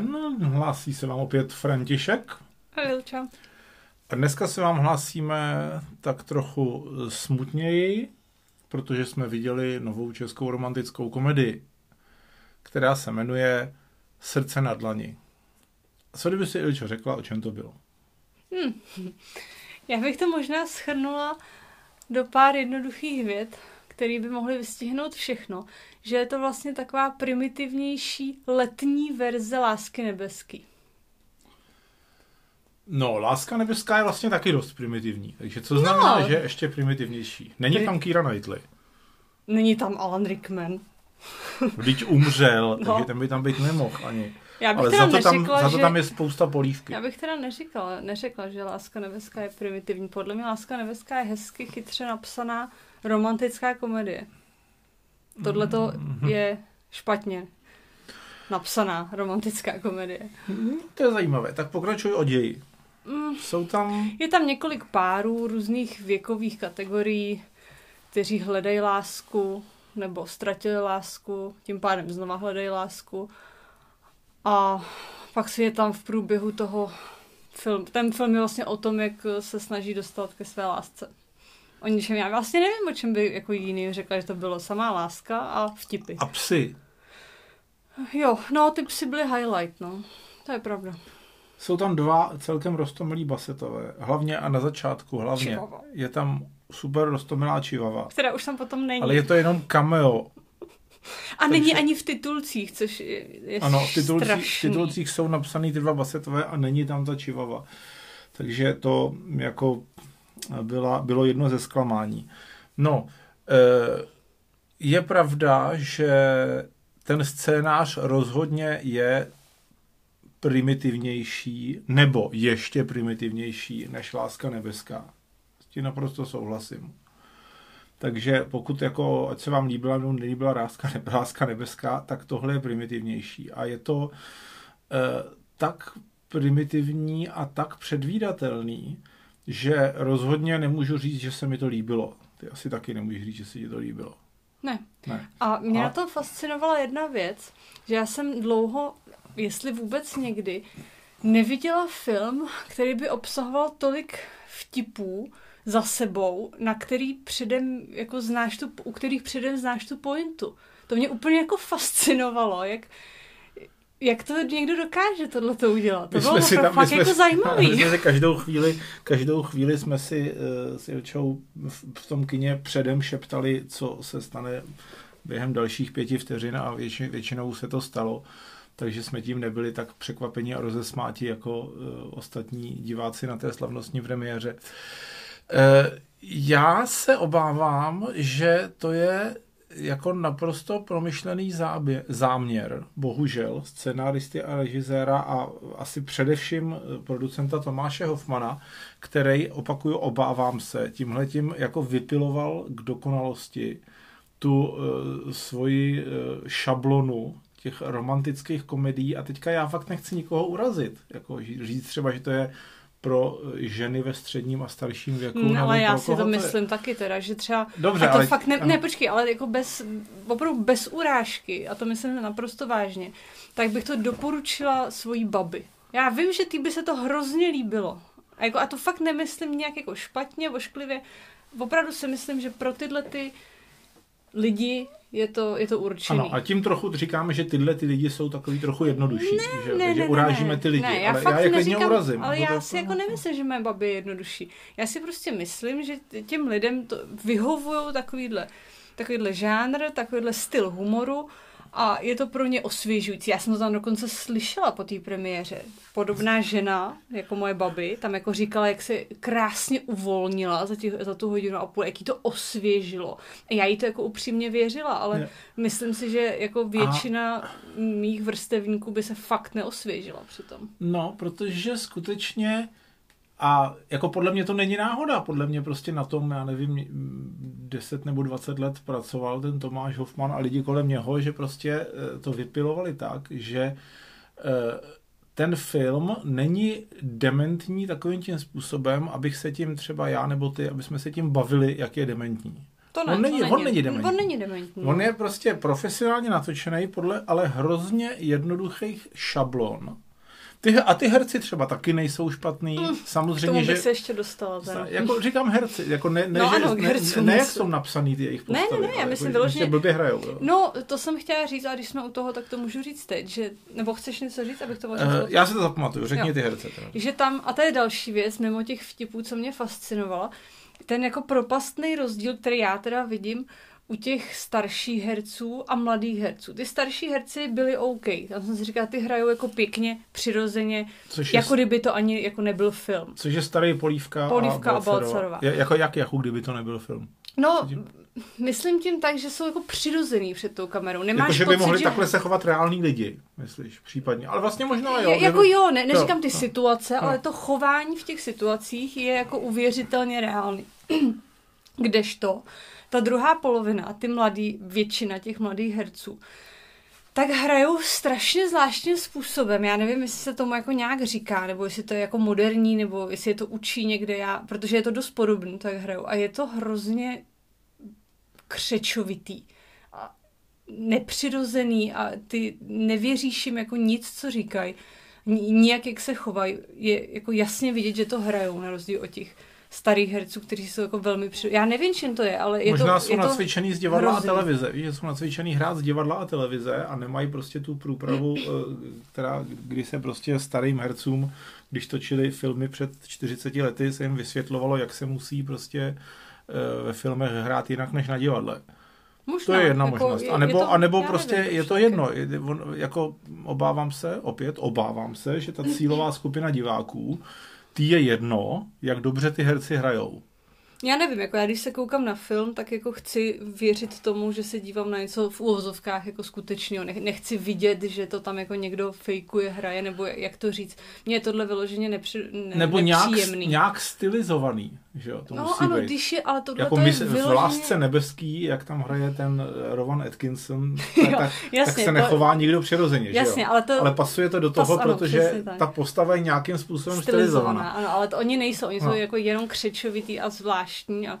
den, hlásí se vám opět František. Vilča. A dneska se vám hlásíme tak trochu smutněji, protože jsme viděli novou českou romantickou komedii, která se jmenuje Srdce na dlani. Co kdyby si Ilčo řekla, o čem to bylo? Hmm. Já bych to možná schrnula do pár jednoduchých vět, které by mohly vystihnout všechno. Že je to vlastně taková primitivnější letní verze Lásky nebeský. No, Láska nebeská je vlastně taky dost primitivní. Takže co znamená, no. že je ještě primitivnější? Není Pri... tam Kira Knightley. Není tam Alan Rickman. Vždyť umřel, no. takže ten by tam být nemohl ani. Já bych Ale teda za to, neřekla, tam, že... za to tam je spousta polívky. Já bych teda neříkala, neřekla, že Láska nebeská je primitivní. Podle mě Láska nebeská je hezky, chytře napsaná romantická komedie. Tohle to mm-hmm. je špatně napsaná romantická komedie. Mm, to je zajímavé. Tak pokračuj o ději. Mm. Jsou tam... Je tam několik párů různých věkových kategorií, kteří hledají lásku nebo ztratili lásku, tím pádem znova hledají lásku. A pak si je tam v průběhu toho film. Ten film je vlastně o tom, jak se snaží dostat ke své lásce. O ničem já vlastně nevím, o čem by jako jiný řekla, že to bylo samá láska a vtipy. A psy. Jo, no ty psy byly highlight, no. To je pravda. Jsou tam dva celkem rostomilí basetové. Hlavně a na začátku hlavně Čivava. je tam super rostomilá čivava. Která už tam potom není. Ale je to jenom cameo. A Takže... není ani v titulcích, což je, je Ano, v titulcích, v titulcích jsou napsané ty dva basetové a není tam ta čivava. Takže to jako byla, bylo jedno ze zklamání. No, eh, je pravda, že ten scénář rozhodně je primitivnější, nebo ještě primitivnější než Láska nebeská. S tím naprosto souhlasím. Takže pokud jako, ať se vám líbila nebo nelíbila láska, ne, láska nebeská, tak tohle je primitivnější. A je to eh, tak primitivní a tak předvídatelný, že rozhodně nemůžu říct, že se mi to líbilo. Ty asi taky nemůžeš říct, že se ti to líbilo. Ne. ne. A mě a... na to fascinovala jedna věc, že já jsem dlouho, jestli vůbec někdy, neviděla film, který by obsahoval tolik vtipů za sebou, na který předem jako znáš tu, u kterých předem znáš tu pointu. To mě úplně jako fascinovalo, jak, jak to někdo dokáže tohle to udělat? To my bylo si tam, fakt jsme jako zajímavý. My jsme si každou chvíli, každou chvíli jsme si uh, s Ilčou v, v tom kině předem šeptali, co se stane během dalších pěti vteřin a větši, většinou se to stalo. Takže jsme tím nebyli tak překvapeni a rozesmáti jako uh, ostatní diváci na té slavnostní premiéře. Uh, já se obávám, že to je jako naprosto promyšlený záměr, bohužel, scenáristy a režiséra a asi především producenta Tomáše Hofmana, který, opakuju, obávám se, tímhletím jako vypiloval k dokonalosti tu uh, svoji uh, šablonu těch romantických komedií. A teďka já fakt nechci nikoho urazit, jako říct třeba, že to je pro ženy ve středním a starším věku. No, ale já si to myslím je... taky teda, že třeba... Dobře, a to ale... fakt ne, ne, počkej, ale jako bez, opravdu bez urážky, a to myslím naprosto vážně, tak bych to doporučila svojí babi. Já vím, že ty by se to hrozně líbilo. A, jako, a to fakt nemyslím nějak jako špatně, ošklivě. Opravdu si myslím, že pro tyhle ty lidi je to, je to určený. Ano, a tím trochu říkáme, že tyhle ty lidi jsou takový trochu jednodušší. Ne, že, ne, že ne, urážíme ty lidi, ne, já ale já je klidně urazím. Ale já si jako nemyslím, že moje babi je jednodušší. Já si prostě myslím, že těm lidem to vyhovují takovýhle, takovýhle žánr, takovýhle styl humoru a je to pro ně osvěžující. Já jsem to tam dokonce slyšela po té premiéře. Podobná žena, jako moje baby, tam jako říkala, jak se krásně uvolnila za, těch, za tu hodinu a půl, jak jí to osvěžilo. A já jí to jako upřímně věřila, ale je. myslím si, že jako většina a... mých vrstevníků by se fakt neosvěžila přitom. No, protože skutečně a jako podle mě to není náhoda, podle mě prostě na tom, já nevím, 10 nebo 20 let pracoval ten Tomáš Hoffman a lidi kolem něho, že prostě eh, to vypilovali tak, že eh, ten film není dementní takovým tím způsobem, abych se tím třeba já nebo ty, aby jsme se tím bavili, jak je dementní. To ne, on, není, to není, on není dementní. On není dementní. On je prostě profesionálně natočený podle ale hrozně jednoduchých šablon. Ty, a ty herci třeba taky nejsou špatný. Mm, Samozřejmě, že... se ještě dostala. Teda. Jako říkám herci, jako ne, ne, No že, ano, ne, hercům ne, jak jsou napsaný ty jejich Ne, postavy. ne, ne, já ale myslím jako, vyloženě- že blbě hrajou. Jo. No, to jsem chtěla říct, a když jsme u toho, tak to můžu říct teď, že, nebo chceš něco říct, abych to možná Uh, já si to zapamatuju, řekni Jo. ty herce. Teda. že tam, a to je další věc, mimo těch vtipů, co mě fascinovala, ten jako propastný rozdíl, který já teda vidím u těch starších herců a mladých herců. Ty starší herci byli OK. Tam jsem si říkala, ty hrajou jako pěkně, přirozeně, Což je, jako kdyby to ani jako nebyl film. což je starý Polívka, Polívka a. Balcarová. Je, jako jak Jachu, kdyby to nebyl film. No, Tím- myslím tím tak, že jsou jako přirozený před tou kamerou. Nemáš Jako, že by pocit, mohli že... takhle se chovat reální lidi, myslíš, případně. Ale vlastně možná jo. Jo, jako kdyby- jo, ne, neříkám ty no. situace, No. ale to chování v těch situacích je jako uvěřitelně reálný. Kdežto ta druhá polovina, ty mladý, většina těch mladých herců, tak hrajou strašně zvláštním způsobem. Já nevím, jestli se tomu jako nějak říká, nebo jestli to je jako moderní, nebo jestli je to učí někde já, protože je to dost podobný, tak hrajou. A je to hrozně křečovitý. A nepřirozený a ty nevěříš jim jako nic, co říkají. Ni- Nijak, jak se chovají. Je jako jasně vidět, že to hrajou, na rozdíl od těch starých herců, kteří jsou jako velmi při... Já nevím, čím to je, ale je Možná to, jsou je to nacvičený z divadla hrozný. a televize. Víš, že jsou nacvičený hrát z divadla a televize a nemají prostě tu průpravu, eh, která, kdy se prostě starým hercům, když točili filmy před 40 lety, se jim vysvětlovalo, jak se musí prostě eh, ve filmech hrát jinak než na divadle. Možná, To je jedna jako možnost. je- A je nebo, to- a nebo prostě nevím, je proč to jedno. Je- on- Jako obávám se, opět obávám se, že ta cílová skupina diváků, tý je jedno, jak dobře ty herci hrajou. Já nevím, jako já když se koukám na film, tak jako chci věřit tomu, že se dívám na něco v úvozovkách jako skutečného. Nech, nechci vidět, že to tam jako někdo fejkuje, hraje, nebo jak to říct. Mně je tohle vyloženě nepři, ne, Nebo nějak, nepříjemný. nějak stylizovaný, že jo, to no musí ano, být. když je, ale tohle Jako to je v vyloženě... Lásce nebeský, jak tam hraje ten eh, Rowan Atkinson, Jo, tak, tak jasně, se to- nechová nikdo přirozeně, že Jasně, jo? ale to... Ale pasuje to do Pas- toho, ano, protože tak. ta postava je nějakým způsobem stylizovaná. Ano, ale to oni nejsou, oni No. jsou jako jenom křečovitý a zvláštní a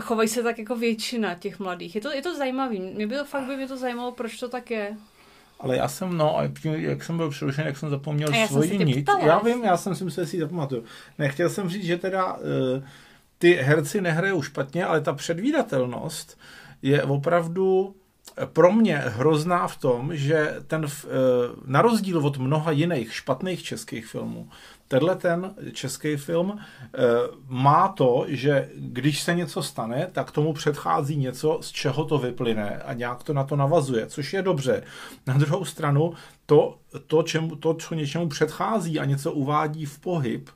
chovají se tak jako většina těch mladých. Je to, je to zajímavý. Mě by to fakt by mě to zajímalo, proč to tak je. Ale já jsem, no, a tím, jak jsem byl přerušen, jak jsem zapomněl A já jsem svoji se tě nit. ptala, Já vím, já jsem si myslel, že si ji zapamatuju. Nechtěl jsem říct, že teda uh, ty herci nehrajou špatně, ale ta předvídatelnost je opravdu pro mě hrozná v tom, že ten, uh, na rozdíl od mnoha jiných špatných českých filmů, tenhle ten český film uh, má to, že když se něco stane, tak tomu předchází něco, z čeho to vyplyne a nějak to na to navazuje, což je dobře. Na druhou stranu, to, to, čemu, to co něčemu předchází a něco uvádí v pohyb,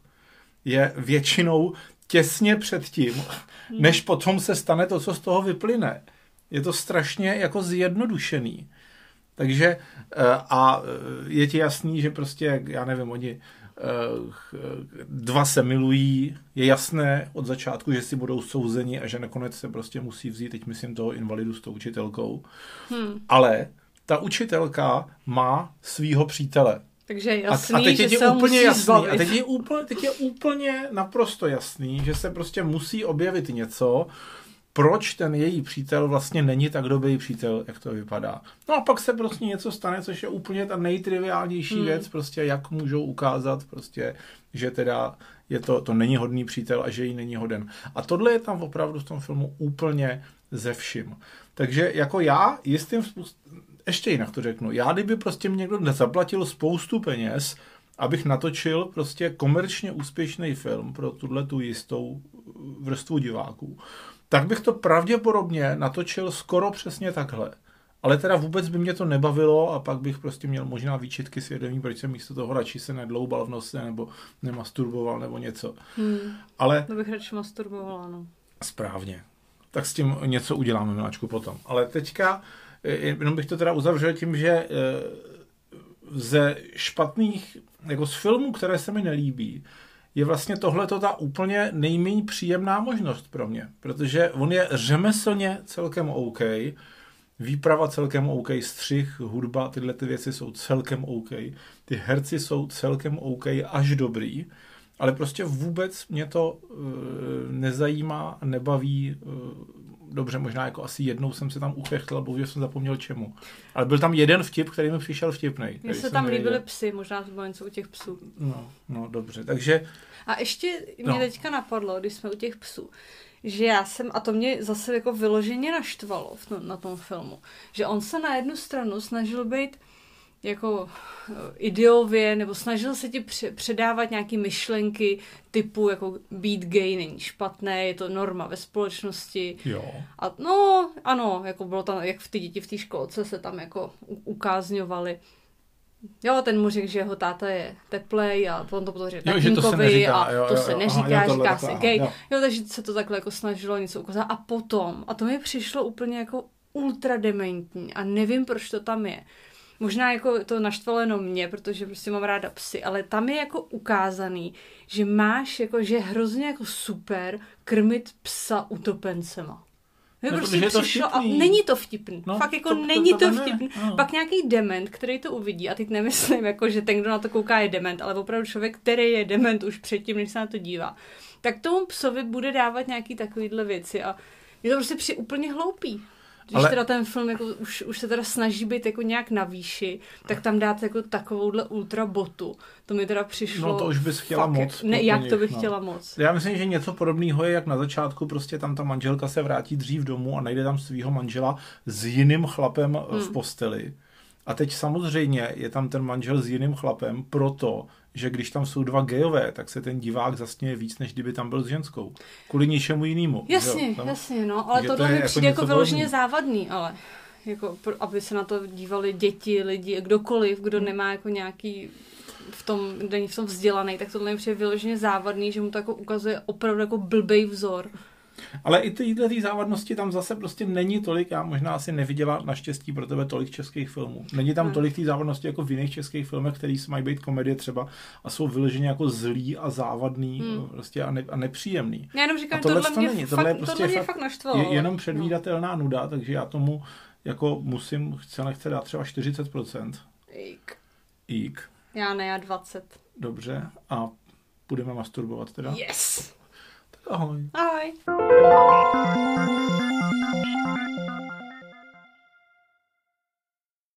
je většinou těsně před tím, než potom se stane to, co z toho vyplyne. Je to strašně jako zjednodušený. Takže eh, a eh, je ti jasný, že prostě, já nevím, oni eh, dva se milují, je jasné od začátku, že si budou souzeni a že nakonec se prostě musí vzít, teď myslím toho invalidu s tou učitelkou. Hmm. Ale ta učitelka má svýho přítele. Takže je A, jasný, a teď že je se úplně musí jasný, zbavit. a teď je, úplně, teď je úplně naprosto jasný, že se prostě musí objevit něco, proč ten její přítel vlastně není tak dobrý přítel, jak to vypadá. No a pak se prostě něco stane, což je úplně ta nejtriviálnější Hmm. věc, prostě jak můžou ukázat, prostě, že teda je to, to není hodný přítel a že jí není hoden. A tohle je tam opravdu v tom filmu úplně ze vším. Takže jako já jistým způsobem, ještě jinak to řeknu, já kdyby prostě mě někdo nezaplatil spoustu peněz, abych natočil prostě komerčně úspěšný film pro tuhle tu jistou vrstvu diváků, tak bych to pravděpodobně natočil skoro přesně takhle. Ale teda vůbec by mě to nebavilo a pak bych prostě měl možná výčitky svědomí, proč jsem místo toho radši se nedloubal v nose nebo nemasturboval nebo něco. Hmm. Ale To bych radši masturbovala, no. správně. Tak s tím něco uděláme, miláčku, potom. Ale teďka, eh, jenom bych to teda uzavřel tím, že eh, ze špatných, jako z filmů, které se mi nelíbí, je vlastně tohle ta úplně nejméně příjemná možnost pro mě, protože on je řemeslně celkem OK, výprava celkem OK, střih, hudba, tyhle ty věci jsou celkem OK, ty herci jsou celkem OK, až dobrý, ale prostě vůbec mě to uh, nezajímá, nebaví, uh, dobře, možná jako asi jednou jsem se tam uchechtl, bohužel jsem zapomněl čemu. Ale byl tam jeden vtip, který mi přišel vtipný. Mně se tam líbily psy, možná to bylo něco u těch psů. No, no dobře, takže... A ještě mě no. teďka napadlo, když jsme u těch psů, že já jsem, a to mě zase jako vyloženě naštvalo v tom, na tom filmu, že on se na jednu stranu snažil být jako eh, ideově, nebo snažil se ti předávat nějaké myšlenky typu jako být gay není špatné, je to norma ve společnosti. Jo. A no, ano, jako bylo tam, jak v ty děti v té školce se tam jako ukázňovali. Jo, ten mu řekl, že jeho táta je teplej a on to potom řekl neříká, a jo, to jo, se jo, neříká, aha, říká se gay. Jo. jo, takže se to takhle jako snažilo něco ukázat. A potom, a to mi přišlo úplně jako ultra dementní a nevím, proč to tam je. Možná jako to naštvalo jenom mě, protože prostě mám ráda psy, ale tam je jako ukázaný, že máš jako, že je hrozně jako super krmit psa utopencema. No, prostě je to přišlo a není to vtipný. No, Fakt jako to, není to, to vtipný. Ne. Pak nějaký dement, který to uvidí, a teď nemyslím, jako, že ten, kdo na to kouká, je dement, ale opravdu člověk, který je dement už předtím, než se na to dívá, tak tomu psovi bude dávat nějaký takovýhle věci a je to prostě při úplně hloupý. Když ale... teda ten film jako už, už se teda snaží být jako nějak na výši, tak tam dát jako takovouhle ultra botu. To mi teda přišlo... No to už bys chtěla fakt, moc. Ne, jak to bych no. chtěla moc. Já myslím, že něco podobného je, jak na začátku prostě tam ta manželka se vrátí dřív domů a najde tam svého manžela s jiným chlapem hmm. v posteli. A teď samozřejmě je tam ten manžel s jiným chlapem proto, že když tam jsou dva gejové, tak se ten divák zasněje víc, než kdyby tam byl s ženskou. Kvůli ničemu jinému. Jasně, tam, jasně, no, ale tohle to mi jako přijde jako, jako vyloženě závadný, ale jako, aby se na to dívali děti, lidi, kdokoliv, kdo hmm. nemá jako nějaký v tom, není v tom vzdělaný, tak tohle mi přijde vyloženě závadný, že mu to jako ukazuje opravdu jako blbej vzor. Ale i tyhle tý závadnosti tam zase prostě není tolik, já možná asi neviděla naštěstí pro tebe tolik českých filmů. Není tam hmm. tolik té závadnosti jako v jiných českých filmech, který mají být komedie třeba a jsou vyloženě jako zlý a závadný hmm. prostě a, ne, a nepříjemný. Já jenom říkám, a tohle, tohle mě není. Tohle, fakt, je prostě tohle mě fakt naštvalo. Je jenom předvídatelná no. nuda, takže já tomu jako musím, chce nechce dát třeba 40%. Jík. Jík. Já ne, já 20. Dobře. A budeme masturbovat teda? Yes! Ahoj. Ahoj.